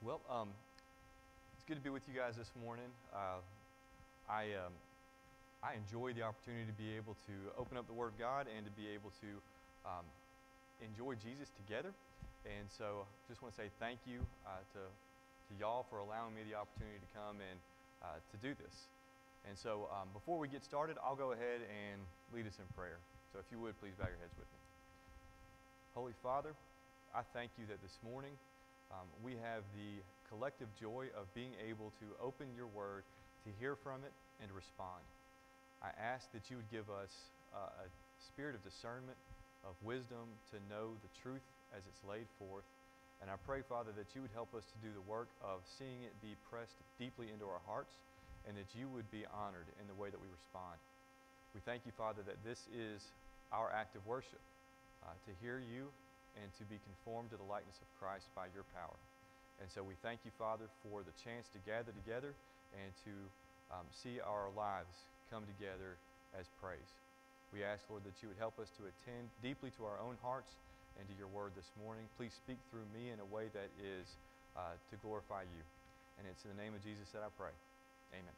Well, um, it's good to be with you guys this morning. Uh, I, um, I enjoy the opportunity to be able to open up the Word of God and to be able to um, enjoy Jesus together. And so just want to say thank you uh, to, to y'all for allowing me the opportunity to come and uh, to do this. And so um, before we get started, I'll go ahead and lead us in prayer. So if you would, please bow your heads with me. Holy Father, I thank you that this morning um, we have the collective joy of being able to open your word, to hear from it, and respond. I ask that you would give us uh, a spirit of discernment, of wisdom to know the truth as it's laid forth. And I pray, Father, that you would help us to do the work of seeing it be pressed deeply into our hearts and that you would be honored in the way that we respond. We thank you, Father, that this is our act of worship, uh, to hear you and to be conformed to the likeness of Christ by your power. And so we thank you, Father, for the chance to gather together and to um, see our lives come together as praise. We ask, Lord, that you would help us to attend deeply to our own hearts and to your word this morning. Please speak through me in a way that is uh, to glorify you. And it's in the name of Jesus that I pray. Amen.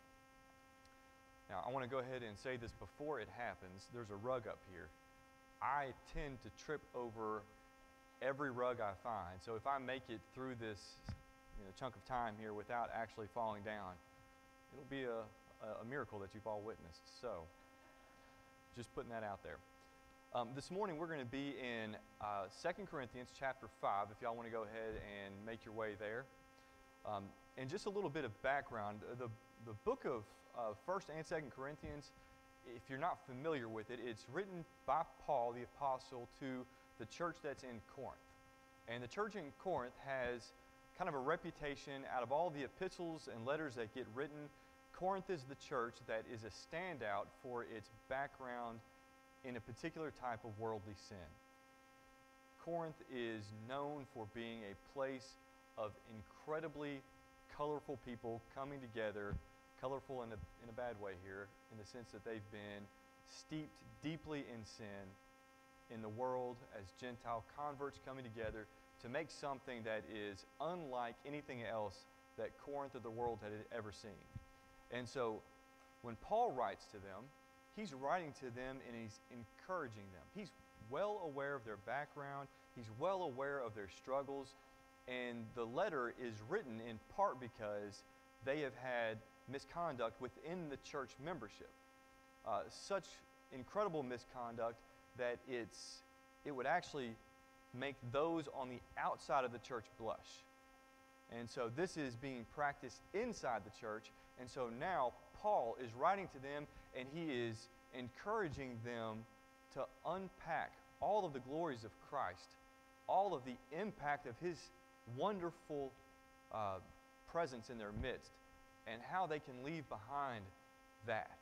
Now, I want to go ahead and say this before it happens. There's a rug up here. I tend to trip over every rug I find. So if I make it through this you know, chunk of time here without actually falling down, it'll be a, a miracle that you've all witnessed. So just putting that out there. Um, this morning we're going to be in uh, 2 Corinthians chapter 5, if y'all want to go ahead and make your way there. Um, and just a little bit of background. The, the book of uh, 1st and 2nd Corinthians, if you're not familiar with it, it's written by Paul the apostle to the church that's in Corinth. And the church in Corinth has kind of a reputation out of all the epistles and letters that get written. Corinth is the church that is a standout for its background in a particular type of worldly sin. Corinth is known for being a place of incredibly colorful people coming together, colorful in a, in a bad way here, in the sense that they've been steeped deeply in sin in the world as Gentile converts coming together to make something that is unlike anything else that Corinth or the world had ever seen. And so when Paul writes to them, he's writing to them and he's encouraging them. He's well aware of their background, he's well aware of their struggles, and the letter is written in part because they have had misconduct within the church membership. Uh, such incredible misconduct that it's, it would actually make those on the outside of the church blush. And so this is being practiced inside the church. And so now Paul is writing to them and he is encouraging them to unpack all of the glories of Christ, all of the impact of his wonderful uh, presence in their midst, and how they can leave behind that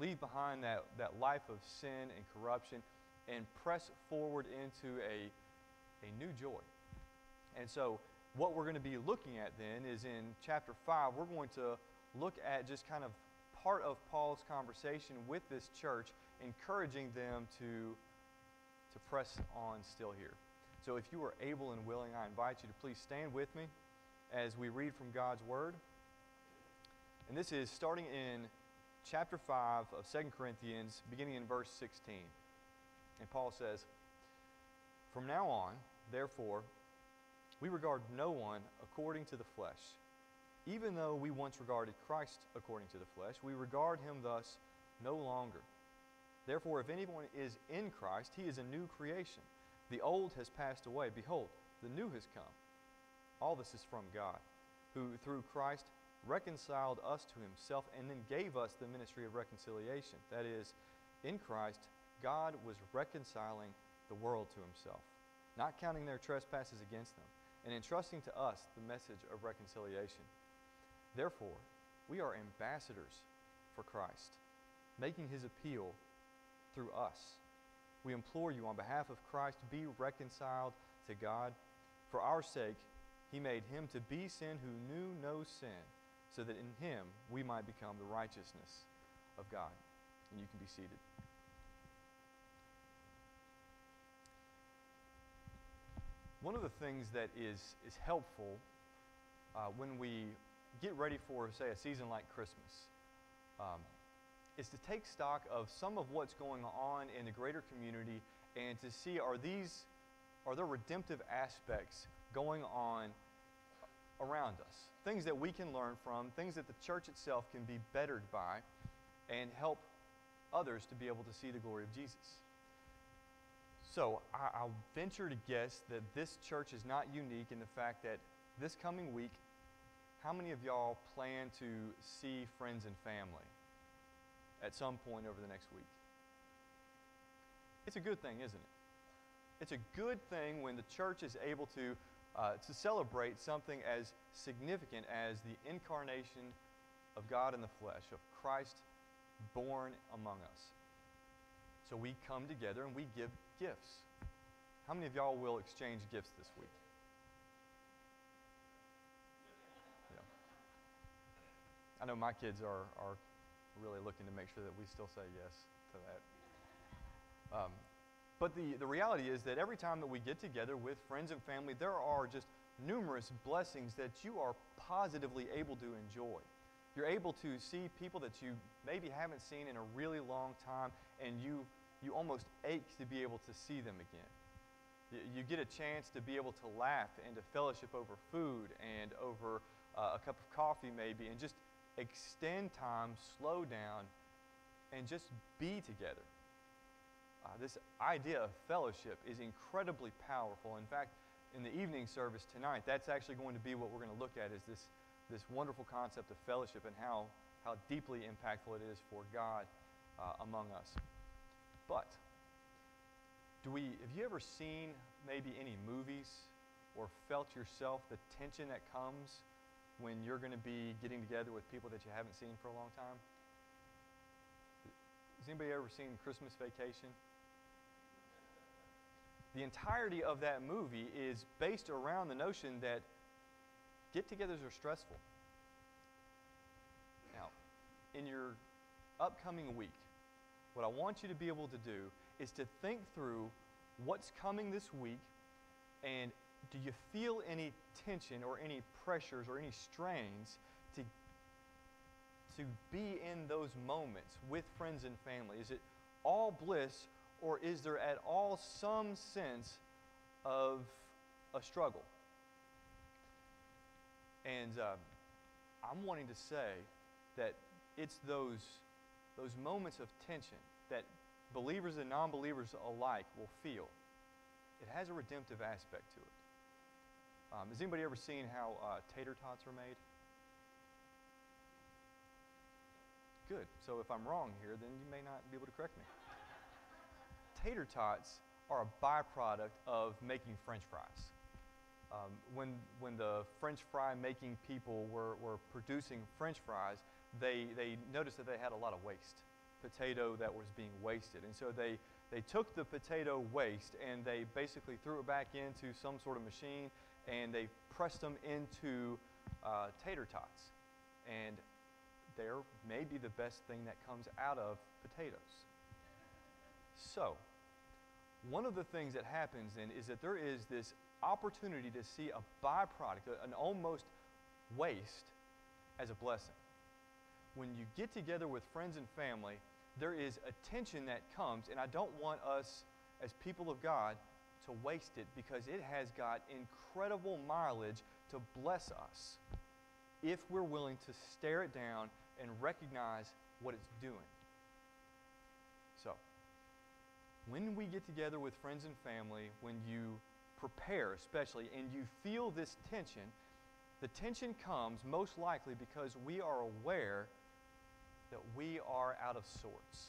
leave behind that, that life of sin and corruption and press forward into a, a new joy. And so, what we're going to be looking at then is in chapter 5, we're going to look at just kind of part of Paul's conversation with this church, encouraging them to, to press on still here. So, if you are able and willing, I invite you to please stand with me as we read from God's Word. And this is starting in chapter 5 of 2 Corinthians, beginning in verse 16. And Paul says, From now on, therefore, we regard no one according to the flesh. Even though we once regarded Christ according to the flesh, we regard him thus no longer. Therefore, if anyone is in Christ, he is a new creation. The old has passed away. Behold, the new has come. All this is from God, who through Christ reconciled us to himself, and then gave us the ministry of reconciliation. That is, in Christ, God was reconciling the world to himself, not counting their trespasses against them, and entrusting to us the message of reconciliation. Therefore, we are ambassadors for Christ, making his appeal through us. We implore you on behalf of Christ, be reconciled to God. For our sake, he made him to be sin who knew no sin so that in him we might become the righteousness of God. And you can be seated. One of the things that is, is helpful uh, when we get ready for, say, a season like Christmas, um, is to take stock of some of what's going on in the greater community and to see are these, are there redemptive aspects going on around us? Things that we can learn from, things that the church itself can be bettered by, and help others to be able to see the glory of Jesus. So I, will venture to guess that this church is not unique in the fact that this coming week, how many of y'all plan to see friends and family at some point over the next week? It's a good thing, isn't it? It's a good thing when the church is able to, uh, to celebrate something as significant as the incarnation of God in the flesh, of Christ born among us. So we come together and we give gifts. How many of y'all will exchange gifts this week? Yeah. I know my kids are, are really looking to make sure that we still say yes to that. Um, but the, the reality is that every time that we get together with friends and family, there are just numerous blessings that you are positively able to enjoy. You're able to see people that you maybe haven't seen in a really long time, and you, you almost ache to be able to see them again. You, you get a chance to be able to laugh and to fellowship over food and over uh, a cup of coffee, maybe, and just extend time, slow down, and just be together. Uh, this idea of fellowship is incredibly powerful. In fact, in the evening service tonight, that's actually going to be what we're going to look at is this this wonderful concept of fellowship and how, how deeply impactful it is for God uh, among us. But, do we, have you ever seen maybe any movies or felt yourself the tension that comes when you're going to be getting together with people that you haven't seen for a long time? Has anybody ever seen Christmas Vacation? The entirety of that movie is based around the notion that Get togethers are stressful. Now, in your upcoming week, what I want you to be able to do is to think through what's coming this week and do you feel any tension or any pressures or any strains to, to be in those moments with friends and family? Is it all bliss or is there at all some sense of a struggle? And um, I'm wanting to say that it's those, those moments of tension that believers and non believers alike will feel. It has a redemptive aspect to it. Um, has anybody ever seen how uh, tater tots are made? Good. So if I'm wrong here, then you may not be able to correct me. Tater tots are a byproduct of making french fries. Um, when, when the French fry making people were, were producing French fries, they, they noticed that they had a lot of waste, potato that was being wasted. And so they, they took the potato waste and they basically threw it back into some sort of machine and they pressed them into uh, tater tots. And they're maybe the best thing that comes out of potatoes. So, one of the things that happens then is that there is this opportunity to see a byproduct, an almost waste, as a blessing. When you get together with friends and family, there is a tension that comes, and I don't want us as people of God to waste it because it has got incredible mileage to bless us if we're willing to stare it down and recognize what it's doing. So, when we get together with friends and family, when you prepare, especially, and you feel this tension, the tension comes most likely because we are aware that we are out of sorts.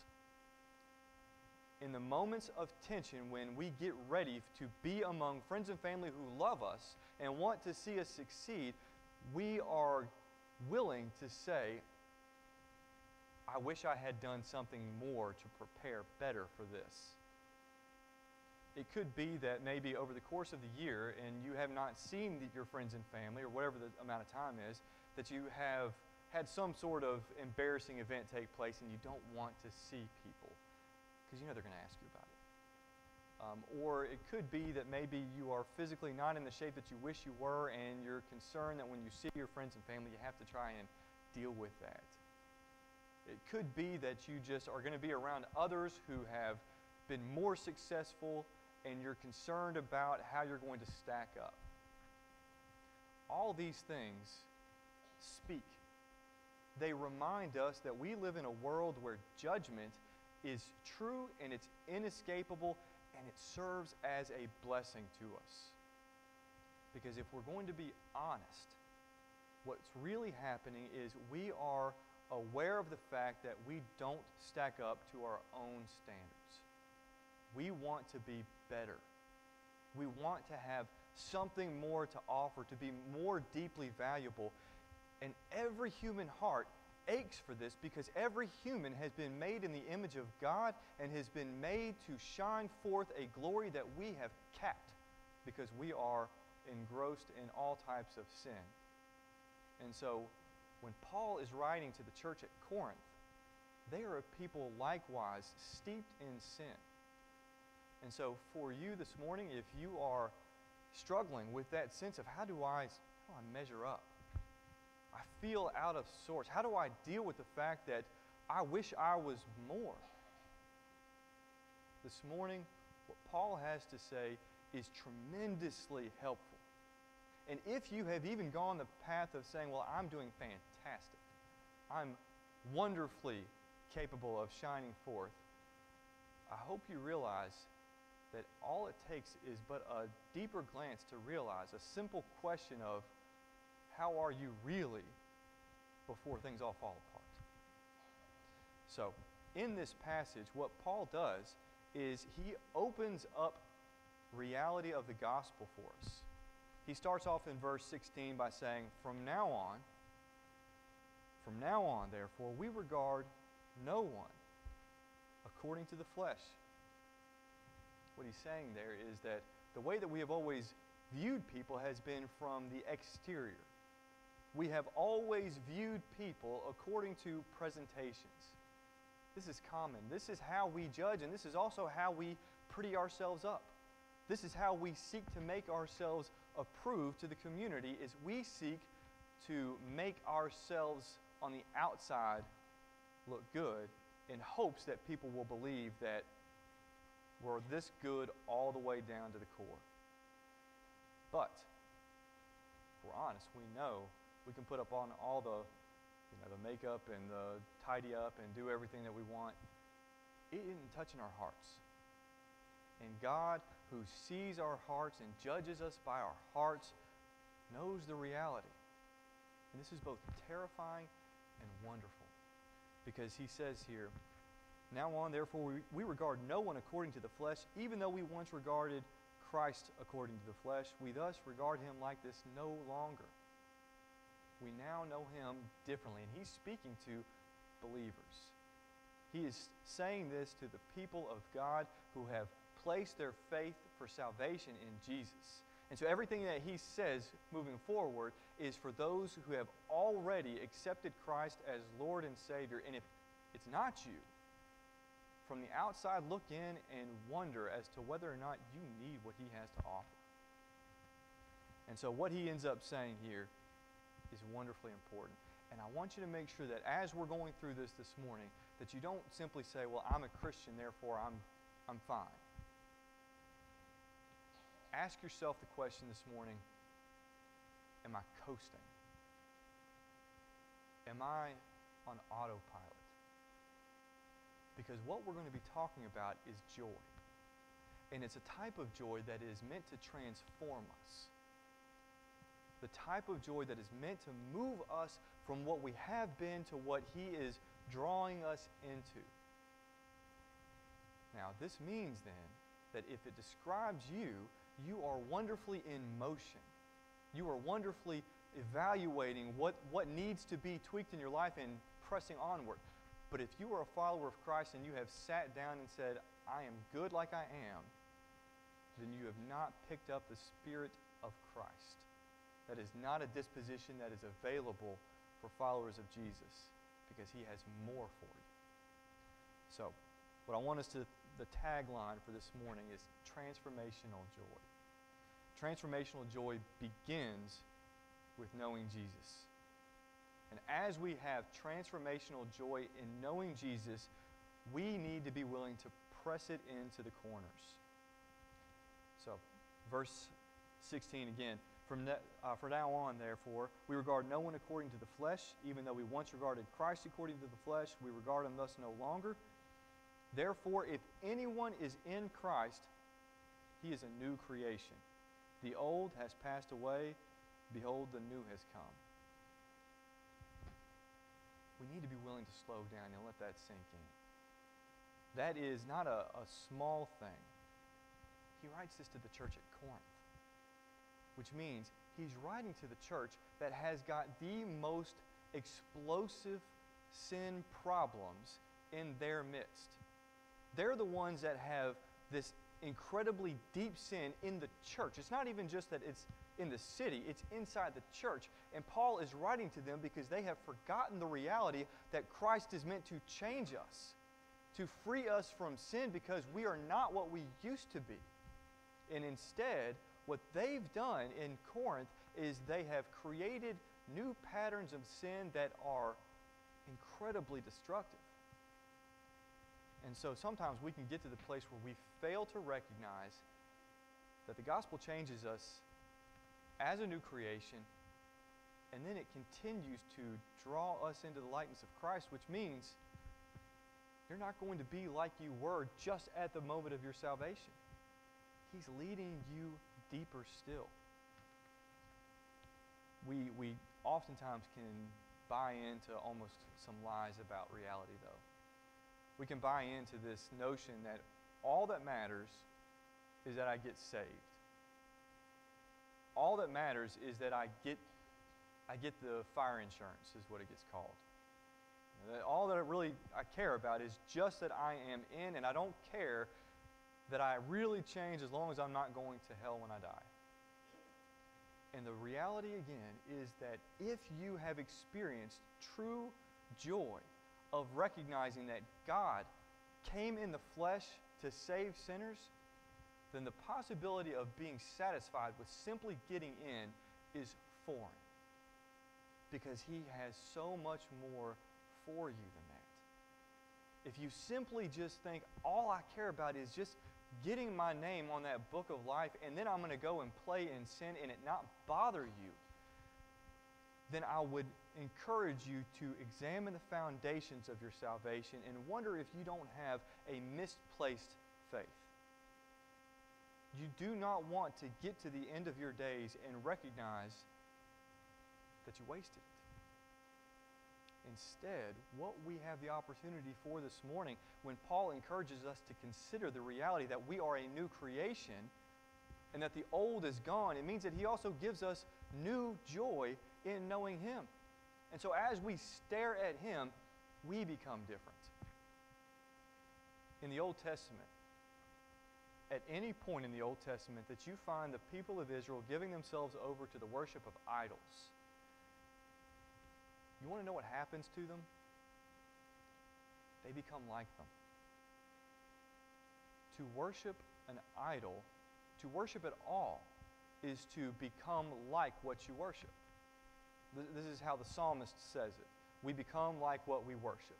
In the moments of tension, when we get ready to be among friends and family who love us and want to see us succeed, we are willing to say, I wish I had done something more to prepare better for this. It could be that maybe over the course of the year and you have not seen the, your friends and family or whatever the amount of time is, that you have had some sort of embarrassing event take place and you don't want to see people because you know they're going to ask you about it. Um, or it could be that maybe you are physically not in the shape that you wish you were, and you're concerned that when you see your friends and family, you have to try and deal with that. It could be that you just are going to be around others who have been more successful, and you're concerned about how you're going to stack up. All these things speak. They remind us that we live in a world where judgment is true and it's inescapable and it serves as a blessing to us. Because if we're going to be honest, what's really happening is we are aware of the fact that we don't stack up to our own standards. We want to be better. We want to have something more to offer, to be more deeply valuable. And every human heart aches for this because every human has been made in the image of God and has been made to shine forth a glory that we have kept because we are engrossed in all types of sin. And so when Paul is writing to the church at Corinth, they are a people likewise steeped in sin. And so for you this morning, if you are struggling with that sense of how do I, how do I measure up? I feel out of sorts. How do I deal with the fact that I wish I was more? This morning, what Paul has to say is tremendously helpful. And if you have even gone the path of saying, well, I'm doing fantastic, I'm wonderfully capable of shining forth, I hope you realize that all it takes is but a deeper glance to realize a simple question of, how are you really before things all fall apart? So, in this passage, what Paul does is he opens up reality of the gospel for us. He starts off in verse 16 by saying, From now on, from now on, therefore, we regard no one according to the flesh. What he's saying there is that the way that we have always viewed people has been from the exterior we have always viewed people according to presentations. This is common. This is how we judge, and this is also how we pretty ourselves up. This is how we seek to make ourselves approved to the community is we seek to make ourselves on the outside look good in hopes that people will believe that we're this good all the way down to the core. But, if we're honest, we know we can put up on all the, you know, the makeup and the tidy up and do everything that we want. It isn't touching our hearts. And God, who sees our hearts and judges us by our hearts, knows the reality. And this is both terrifying and wonderful. Because he says here, Now on, therefore, we, regard no one according to the flesh, even though we once regarded Christ according to the flesh. We thus regard him like this no longer we now know him differently. And he's speaking to believers. He is saying this to the people of God who have placed their faith for salvation in Jesus. And so everything that he says moving forward is for those who have already accepted Christ as Lord and Savior. And if it's not you, from the outside look in and wonder as to whether or not you need what he has to offer. And so what he ends up saying here is wonderfully important. And I want you to make sure that as we're going through this this morning, that you don't simply say, well, I'm a Christian, therefore I'm, I'm fine. Ask yourself the question this morning, am I coasting? Am I on autopilot? Because what we're going to be talking about is joy. And it's a type of joy that is meant to transform us the type of joy that is meant to move us from what we have been to what He is drawing us into. Now, this means then that if it describes you, you are wonderfully in motion. You are wonderfully evaluating what, what needs to be tweaked in your life and pressing onward. But if you are a follower of Christ and you have sat down and said, I am good like I am, then you have not picked up the Spirit of Christ. That is not a disposition that is available for followers of Jesus because he has more for you. So, what I want us to the tagline for this morning is transformational joy. Transformational joy begins with knowing Jesus. And as we have transformational joy in knowing Jesus, we need to be willing to press it into the corners. So, verse 16 again. From, ne- uh, now on, therefore, we regard no one according to the flesh, even though we once regarded Christ according to the flesh, we regard him thus no longer. Therefore, if anyone is in Christ, he is a new creation. The old has passed away. Behold, the new has come. We need to be willing to slow down and let that sink in. That is not a, a small thing. He writes this to the church at Corinth, which means he's writing to the church that has got the most explosive sin problems in their midst. They're the ones that have this incredibly deep sin in the church. It's not even just that it's in the city, it's inside the church. And Paul is writing to them because they have forgotten the reality that Christ is meant to change us, to free us from sin because we are not what we used to be. And instead, what they've done in Corinth is they have created new patterns of sin that are incredibly destructive. And so sometimes we can get to the place where we fail to recognize that the gospel changes us as a new creation, and then it continues to draw us into the likeness of Christ, which means you're not going to be like you were just at the moment of your salvation. He's leading you deeper still. We, we oftentimes can buy into almost some lies about reality, though we can buy into this notion that all that matters is that I get saved. All that matters is that I get, I get the fire insurance, is what it gets called. All that I really I care about is just that I am in, and I don't care that I really change as long as I'm not going to hell when I die. And the reality again is that if you have experienced true joy of recognizing that God came in the flesh to save sinners, then the possibility of being satisfied with simply getting in is foreign. Because he has so much more for you than that. If you simply just think, all I care about is just getting my name on that book of life, and then I'm going to go and play and sin and it not bother you, then I would encourage you to examine the foundations of your salvation and wonder if you don't have a misplaced faith. You do not want to get to the end of your days and recognize that you wasted it. Instead, what we have the opportunity for this morning, when Paul encourages us to consider the reality that we are a new creation and that the old is gone, it means that he also gives us new joy in knowing him. And so as we stare at him, we become different. In the Old Testament, at any point in the Old Testament that you find the people of Israel giving themselves over to the worship of idols, you want to know what happens to them? They become like them. To worship an idol, to worship at all, is to become like what you worship. This is how the psalmist says it. We become like what we worship.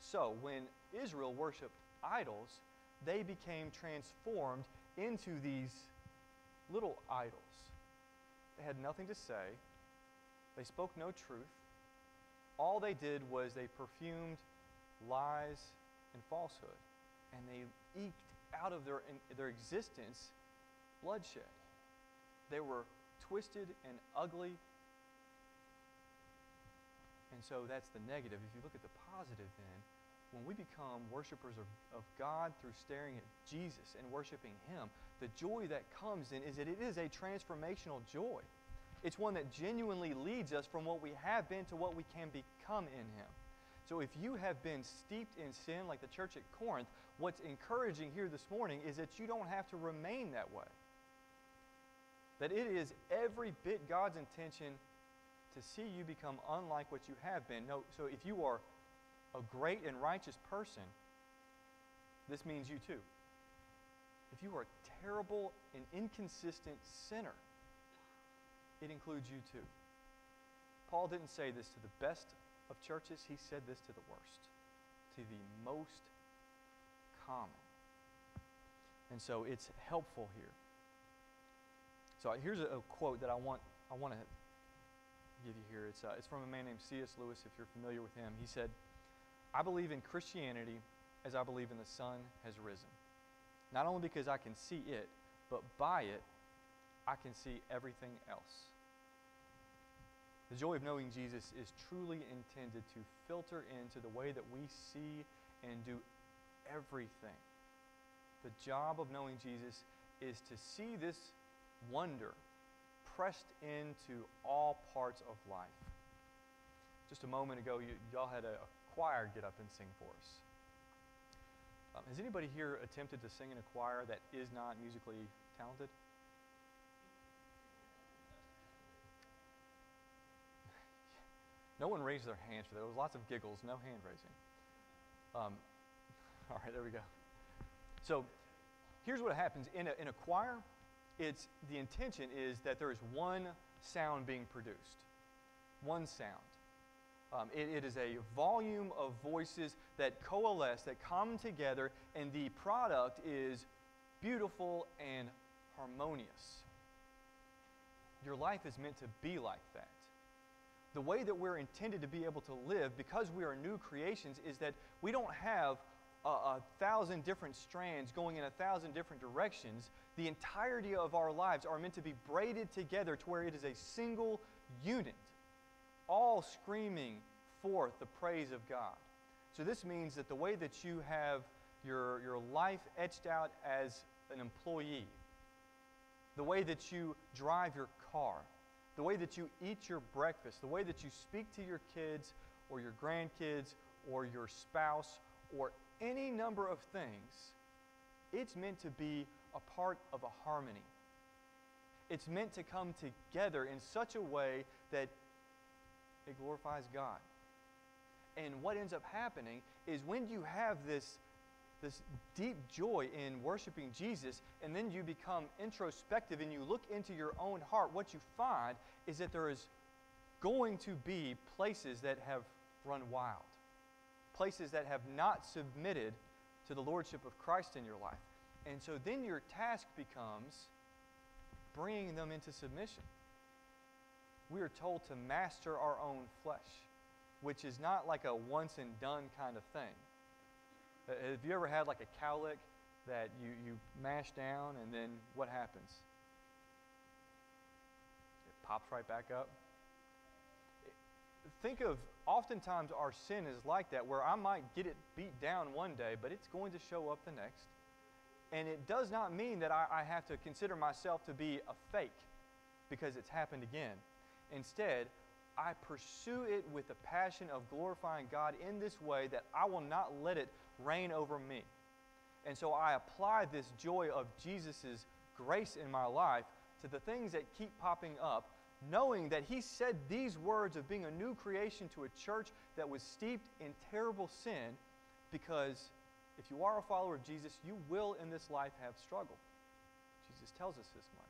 So, when Israel worshiped idols, they became transformed into these little idols. They had nothing to say, they spoke no truth. All they did was they perfumed lies and falsehood, and they eked out of their, their existence bloodshed. They were twisted and ugly and so that's the negative. If you look at the positive, then, when we become worshipers of, of God through staring at Jesus and worshiping Him, the joy that comes in is that it is a transformational joy. It's one that genuinely leads us from what we have been to what we can become in Him. So if you have been steeped in sin like the church at Corinth, what's encouraging here this morning is that you don't have to remain that way. That it is every bit God's intention to see you become unlike what you have been. No, so if you are a great and righteous person, this means you too. If you are a terrible and inconsistent sinner, it includes you too. Paul didn't say this to the best of churches, he said this to the worst, to the most common. And so it's helpful here. So here's a, a quote that I want, I want to give you here. It's, uh, it's from a man named C.S. Lewis, if you're familiar with him. He said, I believe in Christianity as I believe in the sun has risen. Not only because I can see it, but by it, I can see everything else. The joy of knowing Jesus is truly intended to filter into the way that we see and do everything. The job of knowing Jesus is to see this wonder pressed into all parts of life. Just a moment ago, you, y'all had a, a choir get up and sing for us. Um, has anybody here attempted to sing in a choir that is not musically talented? No one raised their hands for that. There was lots of giggles, no hand raising. Um, all right, there we go. So here's what happens in a, in a choir. It's the intention is that there is one sound being produced, one sound. Um, it, it is a volume of voices that coalesce, that come together, and the product is beautiful and harmonious. Your life is meant to be like that. The way that we're intended to be able to live, because we are new creations, is that we don't have a, a thousand different strands going in a thousand different directions. The entirety of our lives are meant to be braided together to where it is a single unit all screaming forth the praise of God. So this means that the way that you have your, your life etched out as an employee, the way that you drive your car, the way that you eat your breakfast, the way that you speak to your kids or your grandkids or your spouse or any number of things, it's meant to be a part of a harmony. It's meant to come together in such a way that it glorifies God. And what ends up happening is when you have this, this deep joy in worshiping Jesus, and then you become introspective and you look into your own heart, what you find is that there is going to be places that have run wild, places that have not submitted to the Lordship of Christ in your life. And so then your task becomes bringing them into submission we are told to master our own flesh, which is not like a once and done kind of thing. Uh, have you ever had like a cowlick that you, you mash down and then what happens? It pops right back up. Think of oftentimes our sin is like that, where I might get it beat down one day, but it's going to show up the next. And it does not mean that I, I have to consider myself to be a fake because it's happened again. Instead, I pursue it with the passion of glorifying God in this way that I will not let it reign over me. And so I apply this joy of Jesus' grace in my life to the things that keep popping up, knowing that He said these words of being a new creation to a church that was steeped in terrible sin, because if you are a follower of Jesus, you will in this life have struggle. Jesus tells us this much.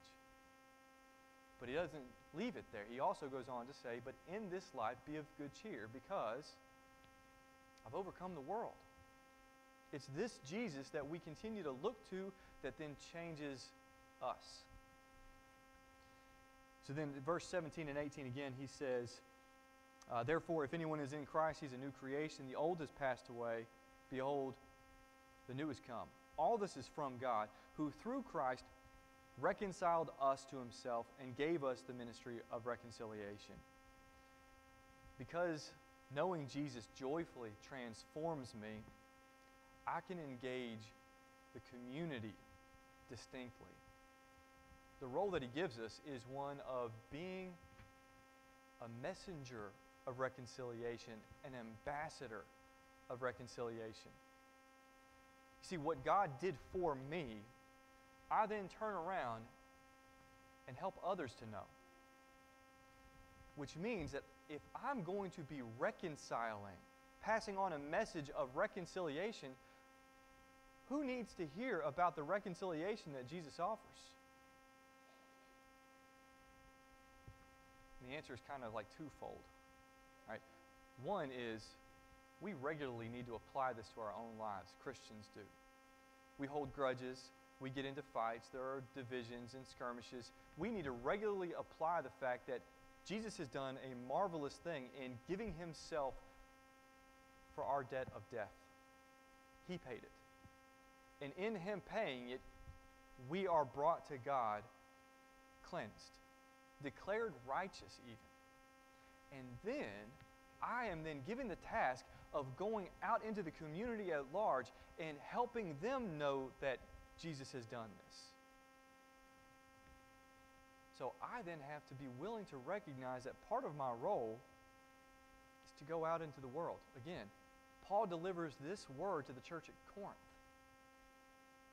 But he doesn't leave it there. He also goes on to say, But in this life be of good cheer, because I've overcome the world. It's this Jesus that we continue to look to that then changes us. So then, verse 17 and 18 again, he says, uh, Therefore, if anyone is in Christ, he's a new creation. The old has passed away. Behold, the new has come. All this is from God, who through Christ reconciled us to himself, and gave us the ministry of reconciliation. Because knowing Jesus joyfully transforms me, I can engage the community distinctly. The role that he gives us is one of being a messenger of reconciliation, an ambassador of reconciliation. You see, what God did for me I then turn around and help others to know. Which means that if I'm going to be reconciling, passing on a message of reconciliation, who needs to hear about the reconciliation that Jesus offers? And the answer is kind of like twofold. Right? One is we regularly need to apply this to our own lives. Christians do. We hold grudges, we get into fights, there are divisions and skirmishes. We need to regularly apply the fact that Jesus has done a marvelous thing in giving himself for our debt of death. He paid it. And in him paying it, we are brought to God cleansed, declared righteous even. And then I am then given the task of going out into the community at large and helping them know that Jesus has done this. So I then have to be willing to recognize that part of my role is to go out into the world. Again, Paul delivers this word to the church at Corinth,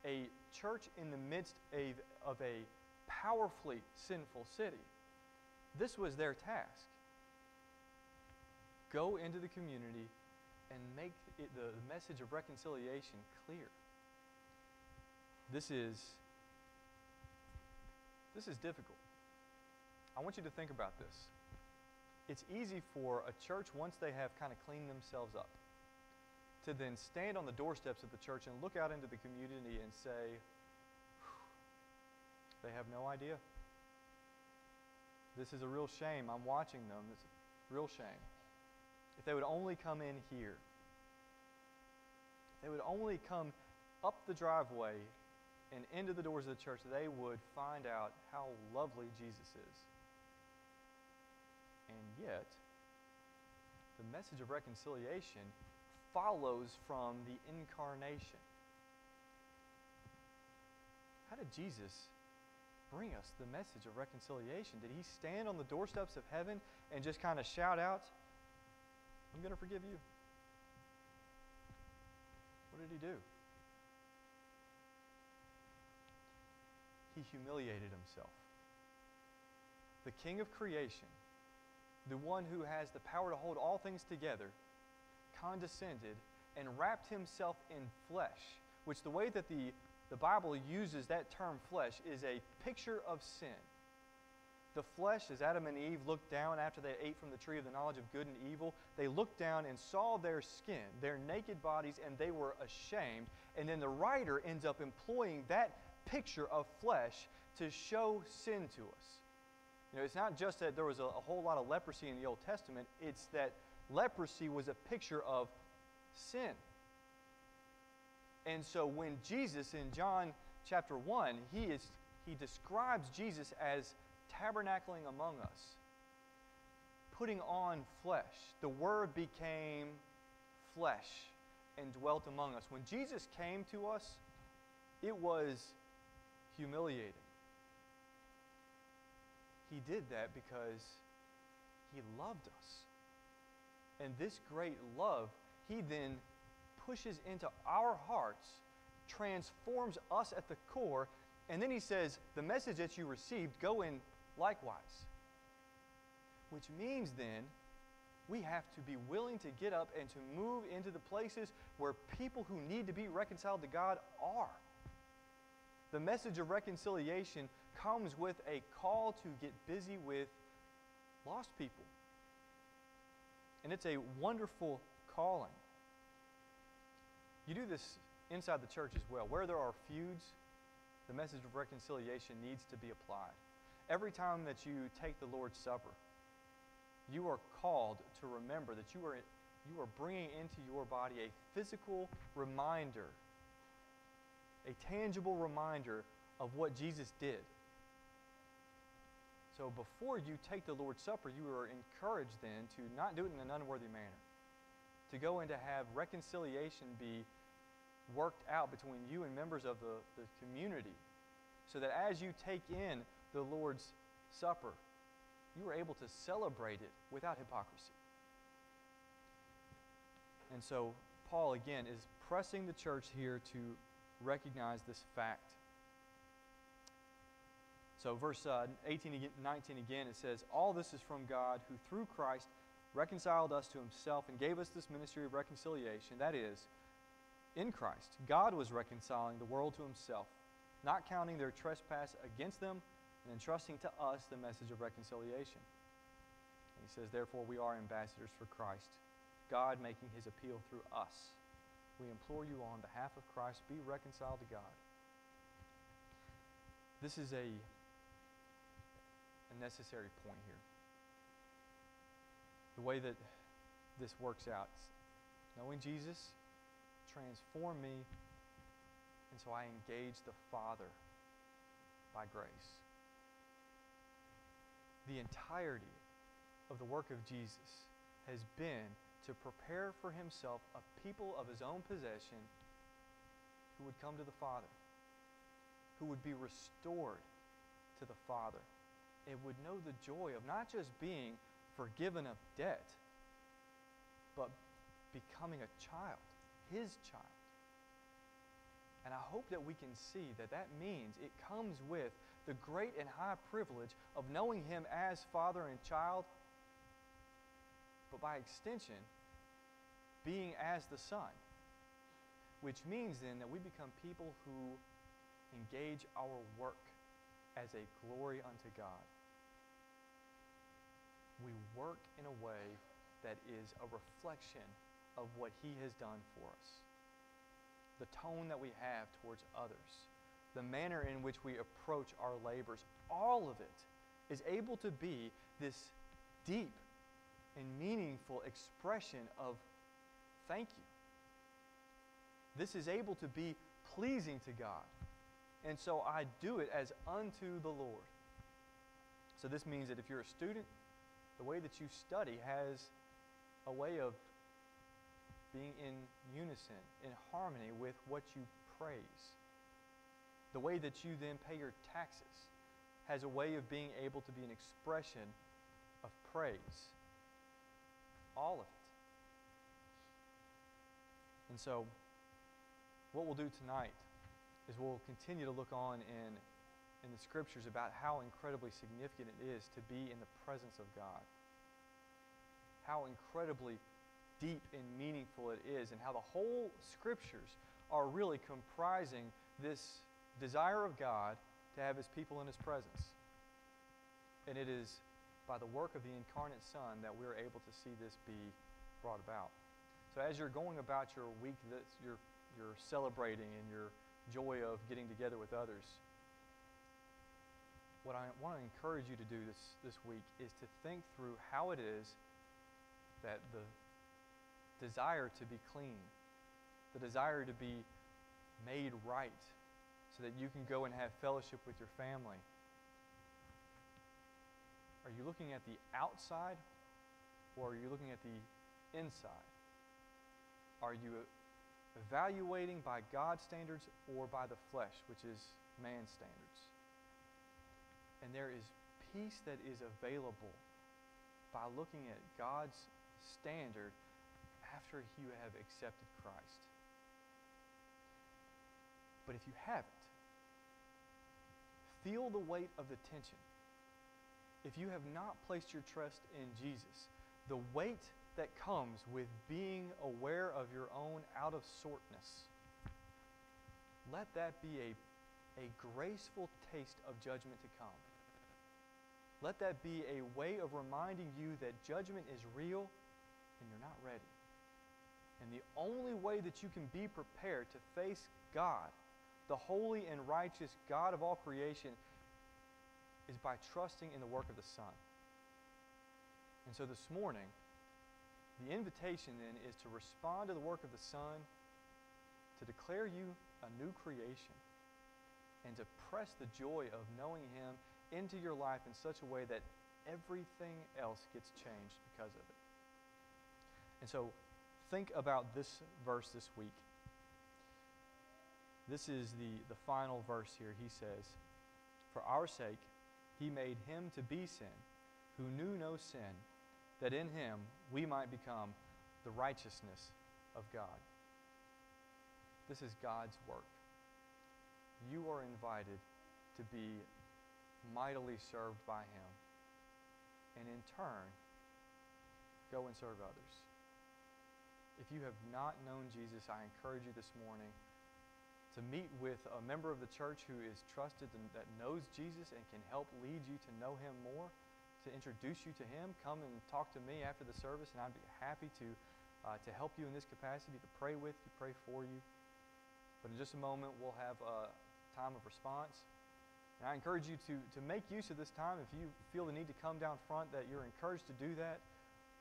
a church in the midst of a powerfully sinful city. This was their task. Go into the community and make the message of reconciliation clear. This is this is difficult. I want you to think about this. It's easy for a church once they have kind of cleaned themselves up to then stand on the doorsteps of the church and look out into the community and say, they have no idea. This is a real shame. I'm watching them. It's a real shame. If they would only come in here, if they would only come up the driveway and into the doors of the church, they would find out how lovely Jesus is. And yet, the message of reconciliation follows from the incarnation. How did Jesus bring us the message of reconciliation? Did he stand on the doorsteps of heaven and just kind of shout out, I'm going to forgive you? What did he do? He humiliated himself. The king of creation, the one who has the power to hold all things together, condescended and wrapped himself in flesh, which the way that the, the Bible uses that term flesh is a picture of sin. The flesh, as Adam and Eve looked down after they ate from the tree of the knowledge of good and evil, they looked down and saw their skin, their naked bodies, and they were ashamed. And then the writer ends up employing that picture of flesh to show sin to us. You know, it's not just that there was a, a whole lot of leprosy in the Old Testament, it's that leprosy was a picture of sin. And so when Jesus in John chapter 1, he, is, he describes Jesus as tabernacling among us, putting on flesh. The Word became flesh and dwelt among us. When Jesus came to us, it was humiliating. He did that because he loved us. And this great love, He then pushes into our hearts, transforms us at the core, and then He says, The message that you received, go in likewise. Which means then, we have to be willing to get up and to move into the places where people who need to be reconciled to God are. The message of reconciliation comes with a call to get busy with lost people. And it's a wonderful calling. You do this inside the church as well. Where there are feuds, the message of reconciliation needs to be applied. Every time that you take the Lord's Supper, you are called to remember that you are, you are bringing into your body a physical reminder, a tangible reminder of what Jesus did. So before you take the Lord's Supper, you are encouraged then to not do it in an unworthy manner, to go and to have reconciliation be worked out between you and members of the, the community, so that as you take in the Lord's Supper, you are able to celebrate it without hypocrisy. And so, Paul again is pressing the church here to recognize this fact. So, verse uh, 18 and 19 again, it says, All this is from God, who through Christ reconciled us to himself and gave us this ministry of reconciliation. That is, in Christ, God was reconciling the world to himself, not counting their trespass against them, and entrusting to us the message of reconciliation. And he says, Therefore, we are ambassadors for Christ, God making his appeal through us. We implore you on behalf of Christ, be reconciled to God. This is a, a necessary point here. The way that this works out, knowing Jesus transformed me, and so I engage the Father by grace. The entirety of the work of Jesus has been to prepare for himself a people of his own possession who would come to the Father, who would be restored to the Father, and would know the joy of not just being forgiven of debt, but becoming a child, his child. And I hope that we can see that that means it comes with the great and high privilege of knowing him as father and child, but by extension, being as the son. Which means then that we become people who engage our work as a glory unto God. We work in a way that is a reflection of what He has done for us. The tone that we have towards others, the manner in which we approach our labors, all of it is able to be this deep and meaningful expression of thank you. This is able to be pleasing to God. And so I do it as unto the Lord. So this means that if you're a student, the way that you study has a way of being in unison, in harmony with what you praise. The way that you then pay your taxes has a way of being able to be an expression of praise. All of it. And so, what we'll do tonight is we'll continue to look on in, in the scriptures about how incredibly significant it is to be in the presence of God. How incredibly deep and meaningful it is, and how the whole scriptures are really comprising this desire of God to have his people in his presence. And it is by the work of the incarnate Son that we're able to see this be brought about. So as you're going about your week that you're, you're celebrating and your joy of getting together with others, what I want to encourage you to do this, this week is to think through how it is that the desire to be clean, the desire to be made right, so that you can go and have fellowship with your family. Are you looking at the outside or are you looking at the inside? Are you evaluating by God's standards or by the flesh, which is man's standards? And there is peace that is available by looking at God's standard after you have accepted Christ. But if you haven't, feel the weight of the tension. If you have not placed your trust in Jesus, the weight that comes with being aware of your own out of sortness. Let that be a, a graceful taste of judgment to come. Let that be a way of reminding you that judgment is real and you're not ready. And the only way that you can be prepared to face God, the holy and righteous God of all creation, is by trusting in the work of the Son. And so this morning, the invitation then is to respond to the work of the Son, to declare you a new creation, and to press the joy of knowing Him into your life in such a way that everything else gets changed because of it. And so think about this verse this week. This is the, the final verse here. He says, For our sake, he made him to be sin, who knew no sin that in him we might become the righteousness of God. This is God's work. You are invited to be mightily served by him, and in turn, go and serve others. if you have not known Jesus, I encourage you this morning to meet with a member of the church who is trusted and that knows Jesus and can help lead you to know him more, to introduce you to him. Come and talk to me after the service, and I'd be happy to, uh, to help you in this capacity, to pray with you, pray for you. But in just a moment, we'll have a time of response. And I encourage you to, to make use of this time. If you feel the need to come down front, that you're encouraged to do that.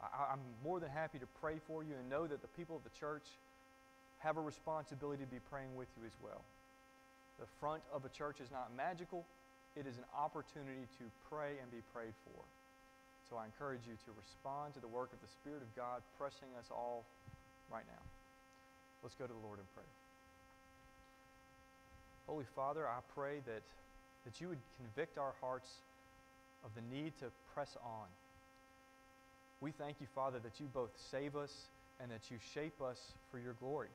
I, I'm more than happy to pray for you and know that the people of the church have a responsibility to be praying with you as well. The front of a church is not magical, it is an opportunity to pray and be prayed for. So I encourage you to respond to the work of the Spirit of God pressing us all right now. Let's go to the Lord in prayer. Holy Father, I pray that, that you would convict our hearts of the need to press on. We thank you, Father, that you both save us and that you shape us for your glory.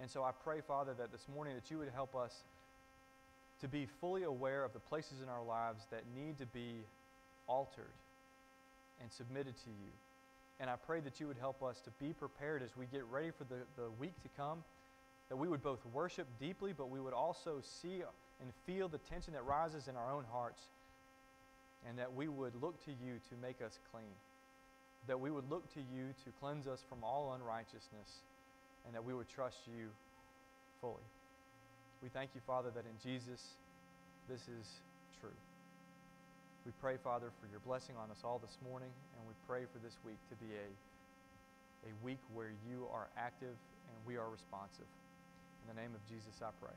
And so I pray, Father, that this morning that you would help us to be fully aware of the places in our lives that need to be altered and submitted to you. And I pray that you would help us to be prepared as we get ready for the, the week to come, that we would both worship deeply, but we would also see and feel the tension that rises in our own hearts, and that we would look to you to make us clean, that we would look to you to cleanse us from all unrighteousness and that we would trust you fully. We thank you, Father, that in Jesus this is true. We pray, Father, for your blessing on us all this morning, and we pray for this week to be a, a week where you are active and we are responsive. In the name of Jesus, I pray.